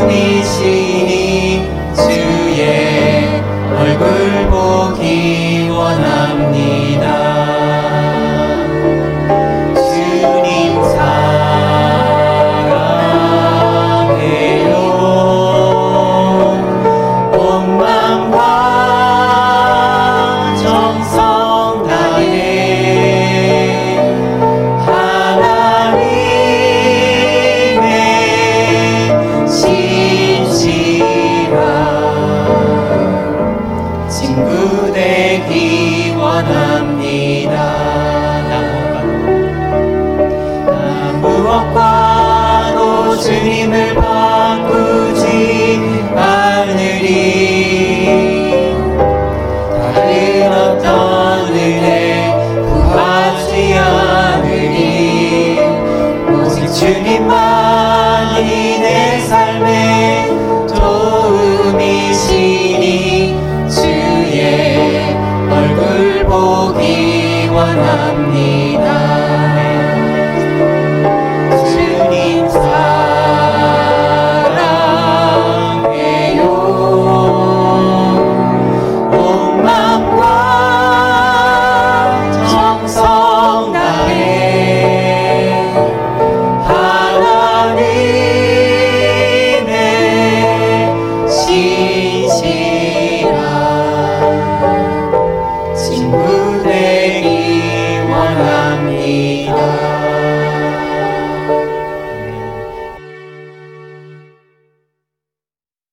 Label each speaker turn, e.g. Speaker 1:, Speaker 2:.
Speaker 1: 도움이시니 주의 얼굴 보기 나 무엇과도 주님을 바꾸지 않으리. 다른 어떤 은혜 구하지 않으리. 오직 주님만이 내 삶의 도움이시니 주의 얼굴 보기 원합니다